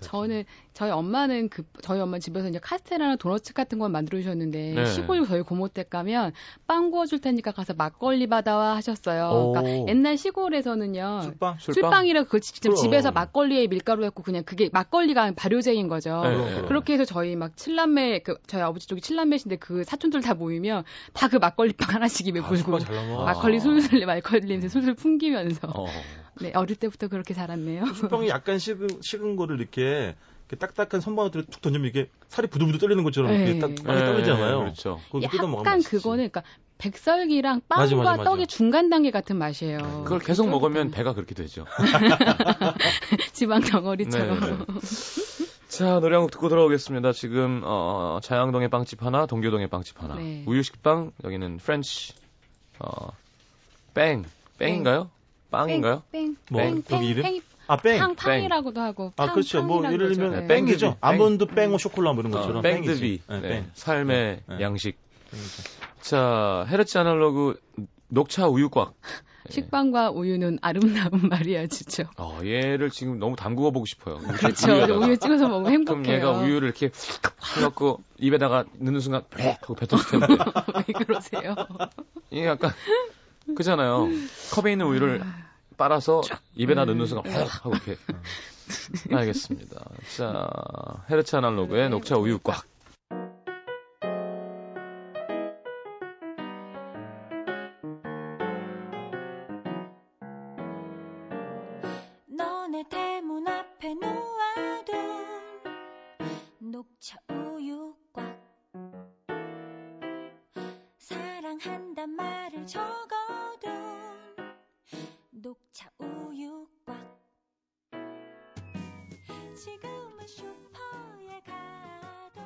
저는 저희 엄마는 그 저희 엄마 집에서 이제 카스테라나 도넛 같은 걸 만들어 주셨는데 네. 시골 저희 고모 댁 가면 빵 구워 줄 테니까 가서 막걸리 받아와 하셨어요. 오. 그러니까 옛날 시골에서는요. 술빵? 술빵이라 그걸 직접. 집에서 막걸리에 밀가루 했고 그냥 그게 막걸리가 발효제인 거죠. 네, 그럼, 네. 그럼. 그렇게 해서 저희 막 칠남매 그 저희 아버지 쪽이 칠남매신데 그 사촌들 다 모이면 다 그 막걸리 빵 하나씩 입에 아, 물고. 막걸리 아. 술술 막걸리 냄새 술술 풍기면서 어. 네 어릴 때부터 그렇게 자랐네요. 술빵이 약간 식은, 식은 거를 이렇게, 이렇게 딱딱한 선반으로 툭 던지면 이게 살이 부들부들 떨리는 것처럼 네. 이렇게 딱 빵이 네, 떨리잖아요. 그렇죠. 그거 뜯어 먹으면 약간. 그거는 그러니까 백설기랑 빵과 맞아, 맞아, 맞아. 떡의 중간 단계 같은 맛이에요. 그걸 계속 먹으면 배가 그렇게 되죠. 지방 덩어리처럼. 네, 네. 자, 노래 한 곡 듣고 돌아오겠습니다. 지금, 어, 자양동의 빵집 하나, 동교동의 빵집 하나. 네. 우유식빵, 여기는 French, 어, 뺑. 뺑인가요? 빵인가요? 뺑, 뭐, 뺑, 거기 뺑, 이름? 뺑, 아, 뺑. 팡, 팡이라고도 하고. 아, 팡, 그렇죠. 뭐, 예를. 들면, 네. 뺑이죠. 뺑. 아몬드 뺑, 뭐, 쇼콜라 뭐 이런 것처럼. 어. 뺑드비. 네, 네, 뺑. 삶의 네. 양식. 뺑이죠. 자, 헤르츠 아날로그 녹차 우유곽. 식빵과 우유는 아름다운 마리아주죠. 어, 얘를 지금 너무 담그어 보고 싶어요. 그렇죠. 우유 찍어서 먹으면 그럼 행복해요. 얘가 우유를 이렇게 해갖고 입에다가 넣는 순간 팩 하고 뱉어줄 텐데. 왜 그러세요? 이게 약간 그잖아요. 컵에 있는 우유를 빨아서 입에다 넣는 순간 음. 확 하고 이렇게. 알겠습니다. 자, 헤르츠 아날로그의 녹차 우유 꽉. 한단 말을 적어둔 녹차 우유 곽 지금은 슈퍼에 가도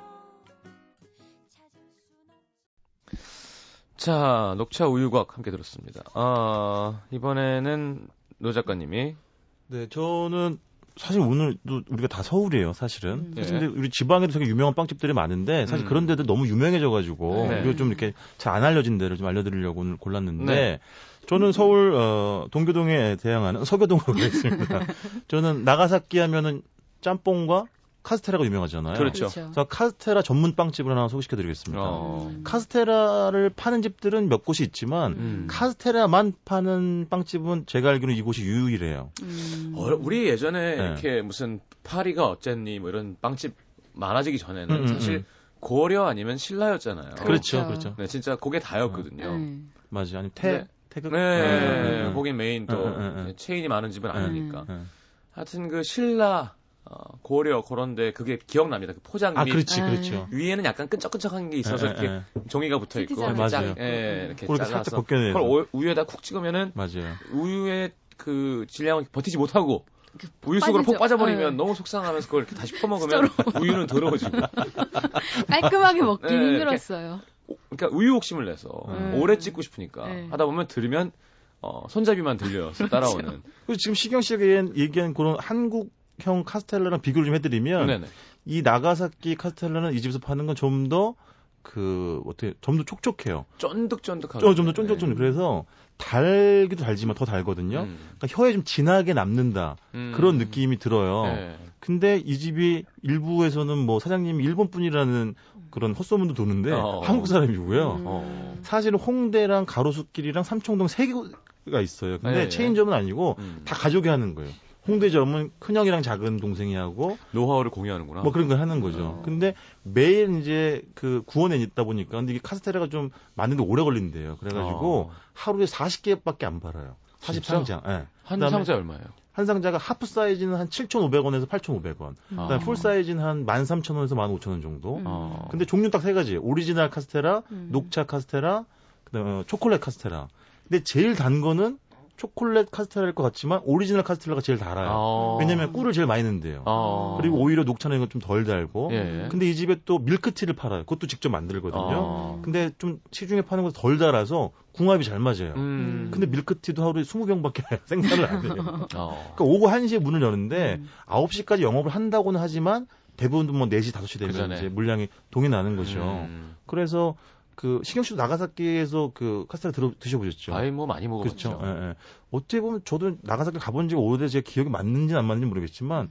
찾을 순 없. 자, 녹차 우유 곽 함께 들었습니다. 아, 이번에는 노 작가님이 네, 저는 사실 오늘도 우리가 다 서울이에요, 사실은. 음. 사실 네. 근데 우리 지방에도 되게 유명한 빵집들이 많은데 사실 음. 그런 데들 너무 유명해져가지고 네. 우리가 좀 이렇게 잘 안 알려진 데를 좀 알려드리려고 오늘 골랐는데 네. 저는 서울 어, 동교동에 대항하는 서교동으로 가겠습니다. 저는 나가사키 하면은 짬뽕과 카스테라가 유명하잖아요. 그렇죠. 그래서 카스테라 전문 빵집을 하나 소개시켜드리겠습니다. 어, 음. 카스테라를 파는 집들은 몇 곳이 있지만 음. 카스테라만 파는 빵집은 제가 알기로는 이곳이 유일해요. 음. 어, 우리 예전에 네. 이렇게 무슨 파리가 어쨌니 뭐 이런 빵집 많아지기 전에는 음, 음, 사실 음. 고려 아니면 신라였잖아요. 그렇죠, 그렇죠. 그렇죠. 네, 진짜 그게 다였거든요. 네. 맞아요. 아니 태 네. 태극. 네, 네, 네. 거긴 메인 또 네, 네, 네. 체인이 많은 집은 아니니까. 네. 하여튼 그 신라, 어, 고려 그런데 그게 기억납니다. 그 포장 아및 그렇지, 아, 그렇죠. 위에는 약간 끈적끈적한 게 있어서 예, 이렇게 예, 예. 종이가 붙어 있고 맞아요. 예, 이렇게 그렇게 살짝 잘라서 벗겨내서. 그걸 오- 우유에다 쿡 찍으면은 맞아요. 우유의 그 질량을 버티지 못하고 우유 속으로 빠지죠. 폭 빠져버리면 네. 너무 속상하면서 그걸 이렇게 다시 퍼먹으면 우유는 더러워지고 깔끔하게 먹기 네, 힘들었어요. 그러니까 우유 욕심을 내서 음. 오래 찍고 싶으니까 네. 하다 보면 들으면 어, 손잡이만 들려서 따라오는 그리고 지금 시경 씨가 얘기한 그런 한국 형 카스텔라랑 비교를 좀 해드리면 네네. 이 나가사키 카스텔라는 이 집에서 파는 건 좀 더 그 어떻게 좀 더 촉촉해요. 쫀득쫀득하고. 좀더 쫀쫀쫀. 그래서 달기도 달지만 더 달거든요. 음. 그러니까 혀에 좀 진하게 남는다 음. 그런 느낌이 들어요. 네. 근데 이 집이 일부에서는 뭐 사장님이 일본 분이라는 그런 헛소문도 도는데 어. 한국 사람이고요. 음. 어. 사실은 홍대랑 가로수길이랑 삼청동 세 개가 있어요. 근데 네. 체인점은 아니고 음. 다 가족이 하는 거예요. 홍대점은 큰형이랑 작은 동생이 하고 노하우를 공유하는구나. 뭐 그런 걸 하는 거죠. 어. 근데 매일 이제 그 구원에 있다 보니까 근데 이게 카스테라가 좀 만드는데 오래 걸린대요. 그래가지고 어. 하루에 40개밖에 안 팔아요. 진짜? 40상자. 예. 한 그다음에 상자 얼마예요? 한 상자가 half 사이즈는 한 7,500원에서 8,500원. 아. 그다음에 full 사이즈는 한 13,000원에서 15,000원 정도. 음. 어. 근데 종류 딱 세 가지. 오리지널 카스테라, 음. 녹차 카스테라, 그다음에 어, 초콜릿 카스테라. 근데 제일 단 거는 초콜릿 카스테라일 것 같지만 오리지널 카스테라가 제일 달아요. 어. 왜냐면 꿀을 제일 많이 넣는데요. 어. 그리고 오히려 녹차는 이건 좀 덜 달고. 예. 근데 이 집에 또 밀크티를 팔아요. 그것도 직접 만들거든요. 어. 근데 좀 시중에 파는 것도 덜 달아서 궁합이 잘 맞아요. 음. 근데 밀크티도 하루에 20병밖에 생산을 안 해요. 어. 그러니까 오후 1시에 문을 여는데 음. 9시까지 영업을 한다고는 하지만 대부분 뭐 4시, 5시 되면 그. 이제 물량이 동이 나는 거죠. 음. 그래서 그 신경 씨도 나가사키에서 그 카스테라 들어 드셔보셨죠? 아이 뭐 많이 먹어봤죠. 그렇죠. 예, 예. 어떻게 보면 저도 나가사키 가본 지가 오래돼 제 기억이 맞는지 안 맞는지 모르겠지만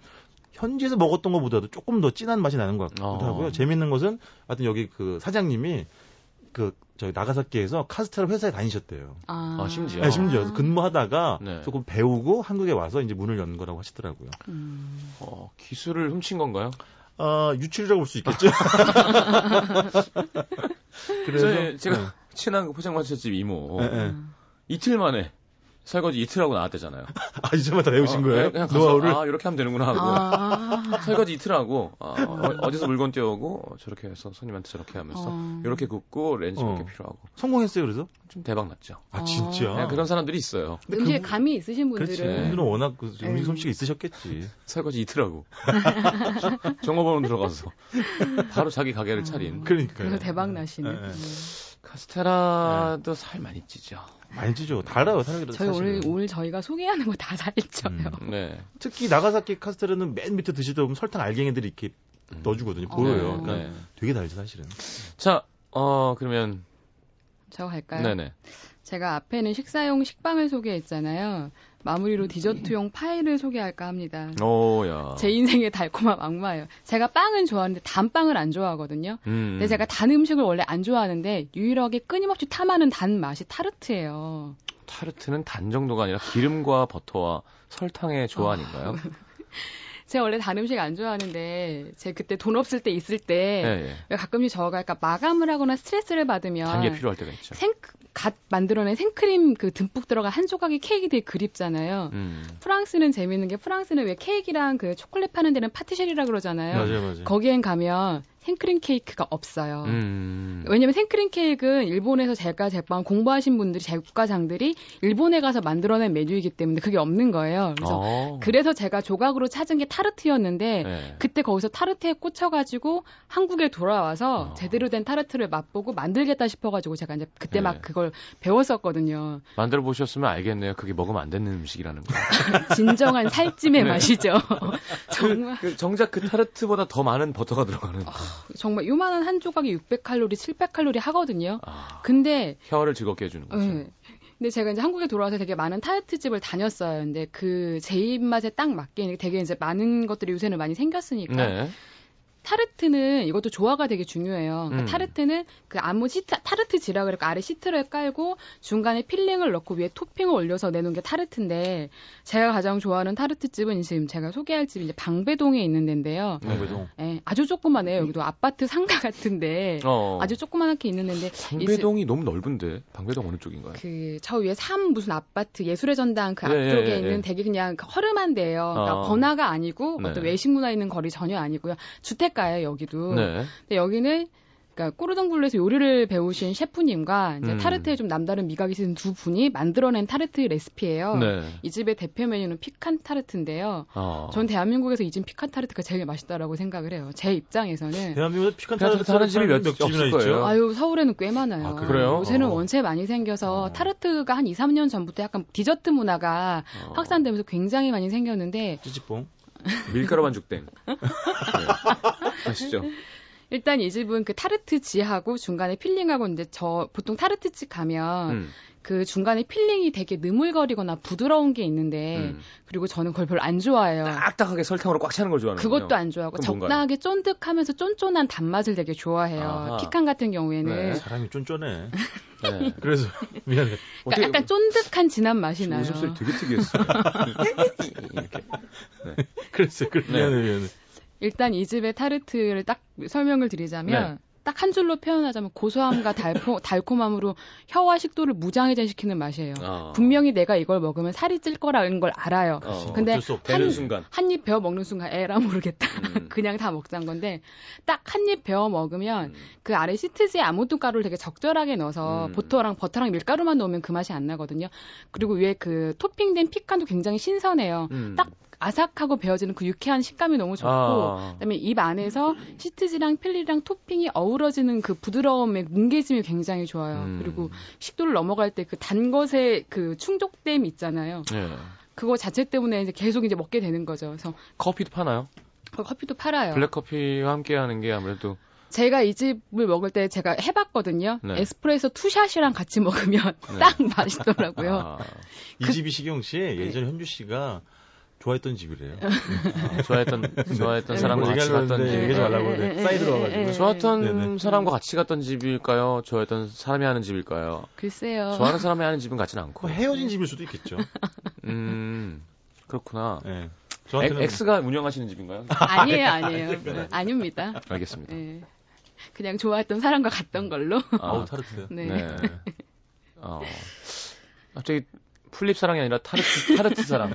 현지에서 먹었던 것보다도 조금 더 진한 맛이 나는 것 같기도 어. 하고요. 재밌는 것은 하여튼 여기 그 사장님이 그 저기 나가사키에서 카스테라 회사에 다니셨대요. 아, 아, 심지어? 네, 심지어 근무하다가 네. 조금 배우고 한국에 와서 이제 문을 여는 거라고 하시더라고요. 음. 어, 기술을 훔친 건가요? 아 유출이라고 볼 수 있겠죠. 그래서 제가 네. 친한 그 포장마차집 이모 네, 네. 이틀 만에 설거지 이틀 하고 나왔대잖아요. 아 이제만 다 배우신 어, 거예요? 그냥 가서 노하우를? 아 이렇게 하면 되는구나 하고 아. 설거지 이틀 하고 아, 어, 디서 물건 떼오고 어, 저렇게 해서 손님한테 저렇게 하면서 어. 이렇게 굽고 렌즈 몇개 어. 필요하고 성공했어요 그래서? 좀 대박 났죠. 아 어. 진짜? 네, 그런 사람들이 있어요. 근데 음식에 그분- 감이 있으신 그렇지. 분들은 그분들은 워낙 그 음식 음. 솜씨가 있으셨겠지. 설거지 이틀 하고 종업원 들어가서 바로 자기 가게를 차린 그러니까요. 그래서 대박 나시는. 네, 네. 음. 카스테라도 살 많이 찌죠. 많이 찌죠. 달아요, 사실은. 저희 오늘 오늘 저희가 소개하는 거 다 살쪄요. 음. 네. 특히 나가사키 카스테라는 맨 밑에 드시다 보면 설탕 알갱이들이 이렇게 음. 넣어주거든요. 어. 보여요. 네, 그러니까 네. 되게 달죠, 사실은. 자, 어 그러면 저 갈까요? 네네. 제가 앞에는 식사용 식빵을 소개했잖아요. 마무리로 디저트용 파이를 소개할까 합니다. 오야. 제 인생의 달콤한 악마예요. 제가 빵은 좋아하는데 단 빵을 안 좋아하거든요. 음. 근데 제가 단 음식을 원래 안 좋아하는데 유일하게 끊임없이 탐하는 단 맛이 타르트예요. 타르트는 단 정도가 아니라 기름과 버터와 설탕의 조화 아닌가요? 제가 원래 단 음식 안 좋아하는데 제 그때 돈 없을 때 있을 때 예, 예. 왜 가끔씩 저가 약간 마감을 하거나 스트레스를 받으면 단게 필요할 때가 있죠. 생, 갓 만들어낸 생크림 그 듬뿍 들어간 한 조각의 케이크 되게 그립잖아요. 음. 프랑스는 재밌는 게 프랑스는 왜 케이크랑 그 초콜릿 파는 데는 파티셔리라 그러잖아요. 맞아요, 맞아요. 거기엔 가면 생크림 케이크가 없어요. 음. 왜냐면 생크림 케이크는 일본에서 제가 제빵 공부하신 분들이 제 국가장들이 일본에 가서 만들어낸 메뉴이기 때문에 그게 없는 거예요. 그래서 어. 그래서 제가 조각으로 찾은 게 타르트였는데 네. 그때 거기서 타르트에 꽂혀가지고 한국에 돌아와서 어. 제대로 된 타르트를 맛보고 만들겠다 싶어가지고 제가 이제 그때 네. 막 그걸 배웠었거든요. 만들어 보셨으면 알겠네요. 그게 먹으면 안 되는 음식이라는 거. 진정한 살찜의 네. 맛이죠. 정말 그 정작 그 타르트보다 더 많은 버터가 들어가는. 정말 요만한 한 조각이 600칼로리, 700칼로리 하거든요. 아, 근데 혀를 즐겁게 해주는 거죠. 네. 근데 제가 이제 한국에 돌아와서 되게 많은 타르트 집을 다녔어요. 근데 그 제 입맛에 딱 맞게 되게 이제 많은 것들이 요새는 많이 생겼으니까 네. 타르트는 이것도 조화가 되게 중요해요. 그러니까 음. 타르트는 그 아무 시트, 타르트지라 그러고 아래 시트를 깔고 중간에 filling을 넣고 위에 토핑을 올려서 내놓은 게 타르트인데 제가 가장 좋아하는 타르트 집은 지금 제가 소개할 집이 이제 방배동에 있는 데인데요. 네. 방배동. 예, 아주 조그만해요. 여기도 아파트 상가 같은데 어. 아주 조그만하게 있는 데인데 방배동이 너무 넓은데 방배동 어느 쪽인가요? 그 저 위에 삼 무슨 아파트 예술의 전당 그 예, 앞쪽에 예, 예, 있는 예. 되게 그냥 그 허름한 데예요. 그러니까 어. 번화가 아니고 네. 어떤 외식 문화 있는 거리 전혀 아니고요. 주택 가예요 여기도. 네. 근데 여기는 그러니까 Cordon Bleu에서 요리를 배우신 셰프님과 이제 음. 타르트에 좀 남다른 미각이 있는 두 분이 만들어낸 타르트 레시피예요. 네. 이 집의 대표 메뉴는 피칸 타르트인데요. 어. 전 대한민국에서 이 집 피칸 타르트가 제일 맛있다라고 생각을 해요. 제 입장에서는. 대한민국에 피칸 피칸 타르트 타르트 하는 집이 몇- 집이나. 있죠. 아유, 서울에는 꽤 많아요. 아, 그래요? 요새는 어. 원체 많이 생겨서 어. 타르트가 한 2, 3년 전부터 약간 디저트 문화가 어. 확산되면서 굉장히 많이 생겼는데 찌찌뽕. 밀가루 반죽땡. 네. 아시죠? 일단 이 집은 그 타르트지하고 중간에 filling하고 이제 저 보통 타르트 집 가면 음, 그 중간에 filling이 되게 느물거리거나 부드러운 게 있는데 음. 그리고 저는 그걸 별로 안 좋아해요. 딱딱하게 설탕으로 꽉 차는 걸 좋아하는 그것도 안 좋아하고? 적당하게 쫀득하면서 쫀쫀한 단맛을 되게 좋아해요. 아하. 피칸 같은 경우에는 네. 사람이 쫀쫀해. 네. 그래서 미안해. 그러니까 약간 쫀득한 진한 맛이 나요. 웃음소리 되게 특이했어요. 이렇게. 그랬어요. 그래, 네. 미안해, 미안해. 일단 이 집의 타르트를 딱 설명을 드리자면 네. 딱 한 줄로 표현하자면 고소함과 달포, 달콤함으로 혀와 식도를 무장해제시키는 맛이에요. 아. 분명히 내가 이걸 먹으면 살이 찔 거라는 걸 알아요. 어, 근데 한- 순간. 한입 베어 먹는 순간 에라 모르겠다. 음. 그냥 다 먹자는 건데 딱 한 입 베어 먹으면 음. 그 아래 시트지에 아몬드 가루를 되게 적절하게 넣어서 음. 버터랑 버터랑 밀가루만 넣으면 그 맛이 안 나거든요. 그리고 위에 그 토핑된 피칸도 굉장히 신선해요. 음. 딱 아삭하고 베어지는 그 유쾌한 식감이 너무 좋고 아. 그다음에 입 안에서 시트지랑 필리랑 토핑이 어우러지는 그 부드러움의 뭉개짐이 굉장히 좋아요. 음. 그리고 식도를 넘어갈 때 그 단 것의 그 충족됨 있잖아요. 네. 그거 자체 때문에 이제 계속 이제 먹게 되는 거죠. 그래서 커피도 파나요? 그 커피도 팔아요. 블랙 커피와 함께 하는 게 아무래도 제가 이 집을 먹을 때 제가 해봤거든요. 네. 에스프레소 two shot이랑 같이 먹으면 네. 딱 맛있더라고요. 아, 이 집이 시경 씨 예전에 현주 씨가 좋아했던 집이래요. 좋아했던 좋아했던 네. 사람과 같이 갔던 집. 얘기하지 말라고 예, 그래. 예, 사이드로 예, 와가지고. 좋았던 네네. 사람과 같이 갔던 집일까요? 좋아했던 사람이 하는 집일까요? 글쎄요. 좋아하는 사람이 하는 집은 같지는 않고. 뭐 헤어진 집일 수도 있겠죠. 음, 그렇구나. 예. 저한테는 엑, ex가 운영하시는 집인가요? 아니에요, 아니에요. 네, 아닙니다. 알겠습니다. 예. 그냥 좋아했던 사람과 갔던 걸로. 아우 타르트. 네. 네. 어, 갑자기 플립 사랑이 아니라 타르트, 타르트 사랑.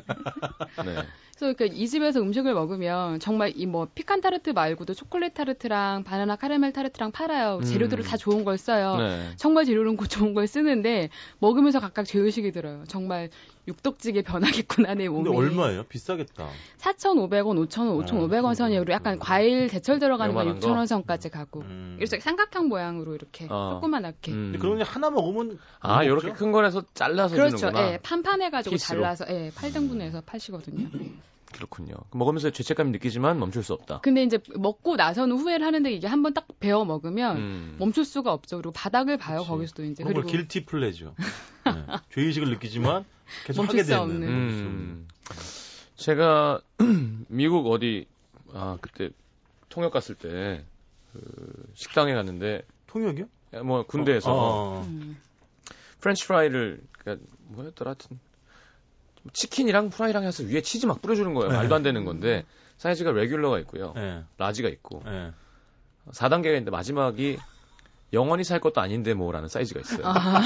네. 그래서 그 이 집에서 음식을 먹으면 정말 이 뭐 피칸 타르트 말고도 초콜릿 타르트랑 바나나 카라멜 타르트랑 팔아요. 음. 재료들을 다 좋은 걸 써요. 네. 정말 재료는 고- 좋은 걸 쓰는데 먹으면서 각각 죄의식이 들어요. 정말 육덕지게 변하겠구나 내 몸이. 근데 얼마예요? 비싸겠다. 4,500원, 5,000원, 5,500원 선이에요. 그리고 약간 과일 대철 들어가는 건 요만한 거? 6,000원 선까지 가고. 음. 이렇게 삼각형 모양으로 이렇게 어. 조그만하게. 음. 근데 그러면 하나 먹으면 아, 먹죠? 큰 거에서 잘라서 그렇죠. 주는구나. 예, 판판해 가지고 피스로. 잘라서 예, 8등분해서 파시거든요. 그렇군요. 먹으면서 죄책감이 느끼지만 멈출 수 없다. 근데 이제 먹고 나서는 후회를 하는데 이게 한번 딱 베어 먹으면 음. 멈출 수가 없죠. 그리고 바닥을 봐요. 그치. 거기서도 이제 그리고 길티 pleasure죠. 네. 죄의식을 느끼지만 계속 멈출 하게 수 되는. 없는. 음. 제가 미국 어디 아 그때 통역 갔을 때 그 식당에 갔는데 통역이요? 뭐 군대에서 어. 음. 프렌치 프라이를 그러니까 뭐였더라 하여튼 치킨이랑 프라이랑 해서 위에 치즈 막 뿌려주는 거예요. 네. 말도 안 되는 건데 사이즈가 regular가 있고요. 예. large가 있고 예. 4단계가 있는데 마지막이 영원히 살 것도 아닌데 뭐라는 사이즈가 있어요. 아,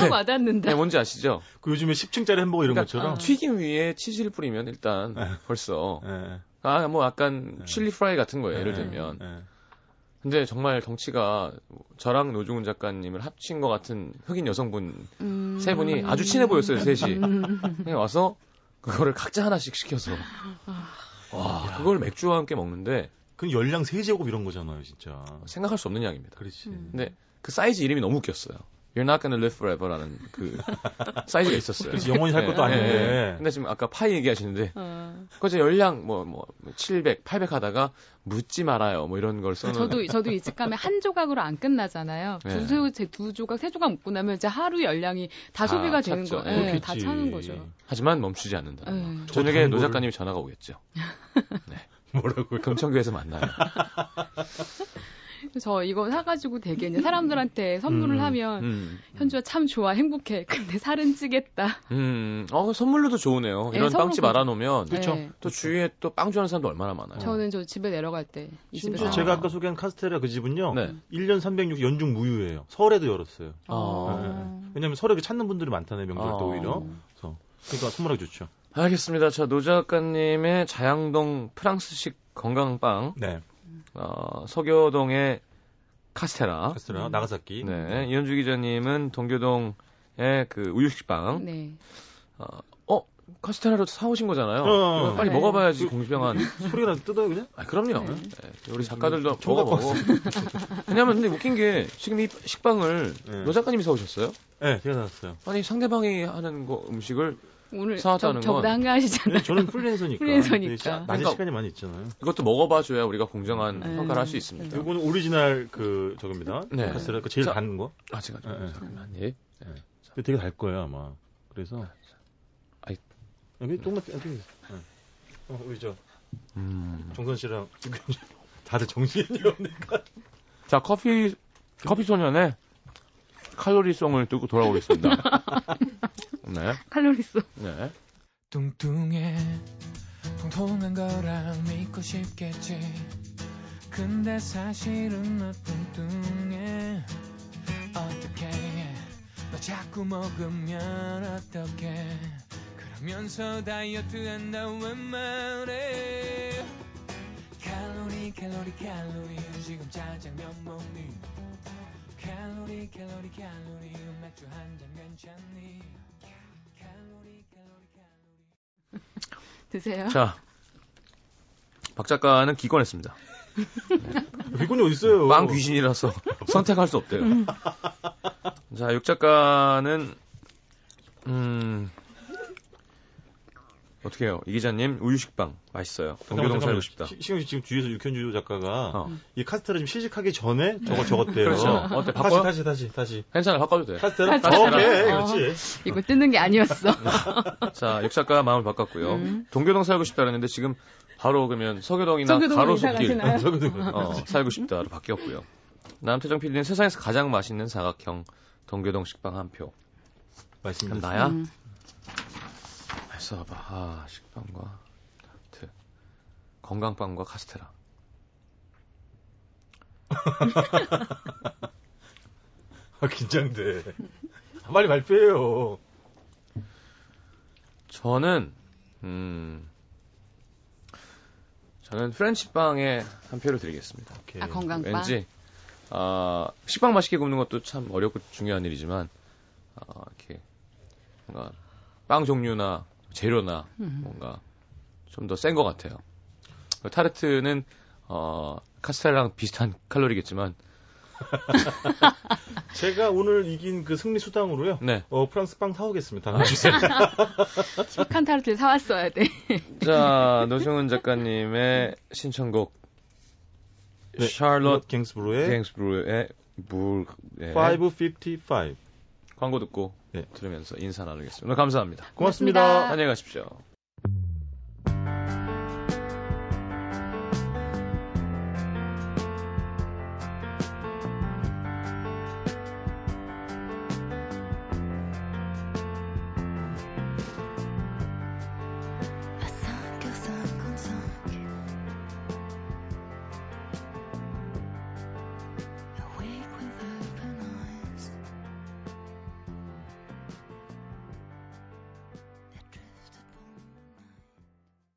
확 와닿는다. 네, 뭔지 아시죠? 그 요즘에 10층짜리 햄버거 이런 그러니까 것처럼. 튀김 위에 치즈를 뿌리면 일단 네. 벌써 예. 아뭐 약간 네. 칠리 프라이 같은 거예요. 예를 예. 들면. 예. 근데 정말 덩치가 저랑 노중훈 작가님을 합친 것 같은 흑인 여성분 음. 세 분이 아주 친해 보였어요, 셋이. 음. 그냥 와서 그거를 각자 하나씩 시켜서 와 그걸 맥주와 함께 먹는데 그 열량 3제곱 이런 거잖아요, 진짜. 생각할 수 없는 양입니다. 그렇지. 음. 근데 그 사이즈 이름이 너무 웃겼어요. You're not gonna live forever라는 그 사이즈가 있었어요. 그렇지, 영원히 살 것도 아닌데. 근데 지금 아까 파이 얘기하시는데 어. 그제 열량 뭐 뭐 700, 800 하다가 묻지 말아요. 뭐 이런 걸 써놓은 저도 저도 이집 가면 한 조각으로 안 끝나잖아요. 네. 두, 세- 두 조각, 세 조각 먹고 나면 이제 하루 열량이 다 다 소비가 되는. 거예요. 예, 그렇겠지. 다 차는 거죠. 하지만 멈추지 않는다. 예. 저녁에 노 작가님이 전화가 오겠죠. 뭐라고요? 금천교에서 만나요. 저 이거 사가지고 되게 이제 사람들한테 선물을 음, 하면 음. 현주야 참 좋아 행복해. 근데 살은 찌겠다. 음, 어, 선물로도 좋으네요. 네, 이런 선물 빵집 그- 알아놓으면. 그쵸. 네. 또 주위에 또 빵 좋아하는 사람도 얼마나 많아요. 저는 저 집에 내려갈 때 심지어 아. 제가 아까 소개한 카스테라 그 집은요. 네. 1년 360 연중 무휴예요. 설에도 열었어요. 어. 네. 왜냐면 설에 찾는 분들이 많다네요, 명절 때 아. 오히려. 그래서 그러니까 선물하기 좋죠. 알겠습니다. 자, 노 작가님의 자양동 프랑스식 건강빵, 네. 어, 서교동의 카스테라. 카스테라 나가사키. 네. 이현주 기자님은 동교동의 그 우유식빵. 네. 어, 어, 카스테라로 사오신 거잖아요. 어. 빨리 네. 먹어봐야지, 그- 공평한. 소리가 나서 뜯어요, 그냥? 아, 그럼요. 네. 네, 우리 작가들도 총각 먹어보고. 왜냐면 근데 웃긴 게 지금 이 식빵을 네. 노 작가님이 사오셨어요? 네, 제가 나왔어요. 아니 상대방이 하는 거 음식을 오늘 저, 저보다 건- 한가하시잖아요. 네, 저는 프리랜서니까. 프리랜서니까. 네, 시- 낮에 그러니까- 시간이 많이 있잖아요. 이것도 먹어봐줘야 우리가 공정한 네. 평가를 할 수 있습니다. 이거는 오리지널 그 저겁니다. 네. 카스테라 그 제일 자. 단 거. 아, 제가 좀, 네, 네. 잠깐만, 예. 근데 되게 달 거예요 아마. 그래서 아이. 여기 똥맛 안 튀겨. 어, 우리 저 음. 정선 씨랑 다들 정신이 없네. 자, 커피, 커피 소년의 칼로리송을 듣고 돌아오겠습니다. 네, 칼로리수. 네. 뚱뚱해. 통통한 거랑 믿고 싶겠지. 근데 사실은 너 뚱뚱해. 어떡해. 너 자꾸 먹으면 어떡해. 그러면서 다이어트 한다고 말해. 칼로리 칼로리 칼로리. 지금 짜장면 먹니 칼로리 칼로리 칼로리 맥주 한 잔 괜찮니 칼로리 칼로리 칼로리 드세요. 자, 박 작가는 기권했습니다. 비콘이 어디 있어요? 빵 귀신이라서 선택할 수 없대요. 자, 육 작가는 음 어떻게 해요? 이 기자님 우유식빵 맛있어요. 동교동 살고 싶다. 시경 씨 지금 뒤에서 육현주 작가가 어. 이 카스테라 지금 시식하기 전에 저거 적었대요. 그렇죠. 어때, 다시 바꿔요? 다시 다시 다시. 괜찮아, 바꿔도 돼. 카스테라? 카스테라. 오케이, 어. 그렇지. 이거 뜯는 게 아니었어. 자, 육 작가 마음을 바꿨고요. 음. 동교동 살고 싶다 그랬는데 지금 바로 그러면 서교동이나 가로수길? 저거도 어, 살고 싶다로 바뀌었고요. 남태정 PD는 세상에서 가장 맛있는 사각형 동교동 식빵 한 표. 맛있습니다. 나야? 음. 써봐. 아, 식빵과 타르트. 건강빵과 카스테라. 아, 긴장돼. 빨리 발표해요. 저는 음 저는 프렌치빵에 한 표를 드리겠습니다. 오케이. 아, 건강빵. 왠지 아, 식빵 맛있게 굽는 것도 참 어렵고 중요한 일이지만 아, 이렇게 뭔가 빵 종류나 재료나 음. 뭔가 좀 더 센 것 같아요. 타르트는 어, 카스텔라랑 비슷한 칼로리겠지만 제가 오늘 이긴 그 승리 수당으로요. 네. 어, 프랑스 빵 사오겠습니다. 아, 착한 타르트를 사왔어야 돼. 자, 노승훈 작가님의 신청곡 네, 샬롯 갱스브로의 갱스브루의 물 네. 555. 광고 듣고 네. 들으면서 인사 나누겠습니다. 감사합니다. 고맙습니다. 고맙습니다. 안녕히 가십시오.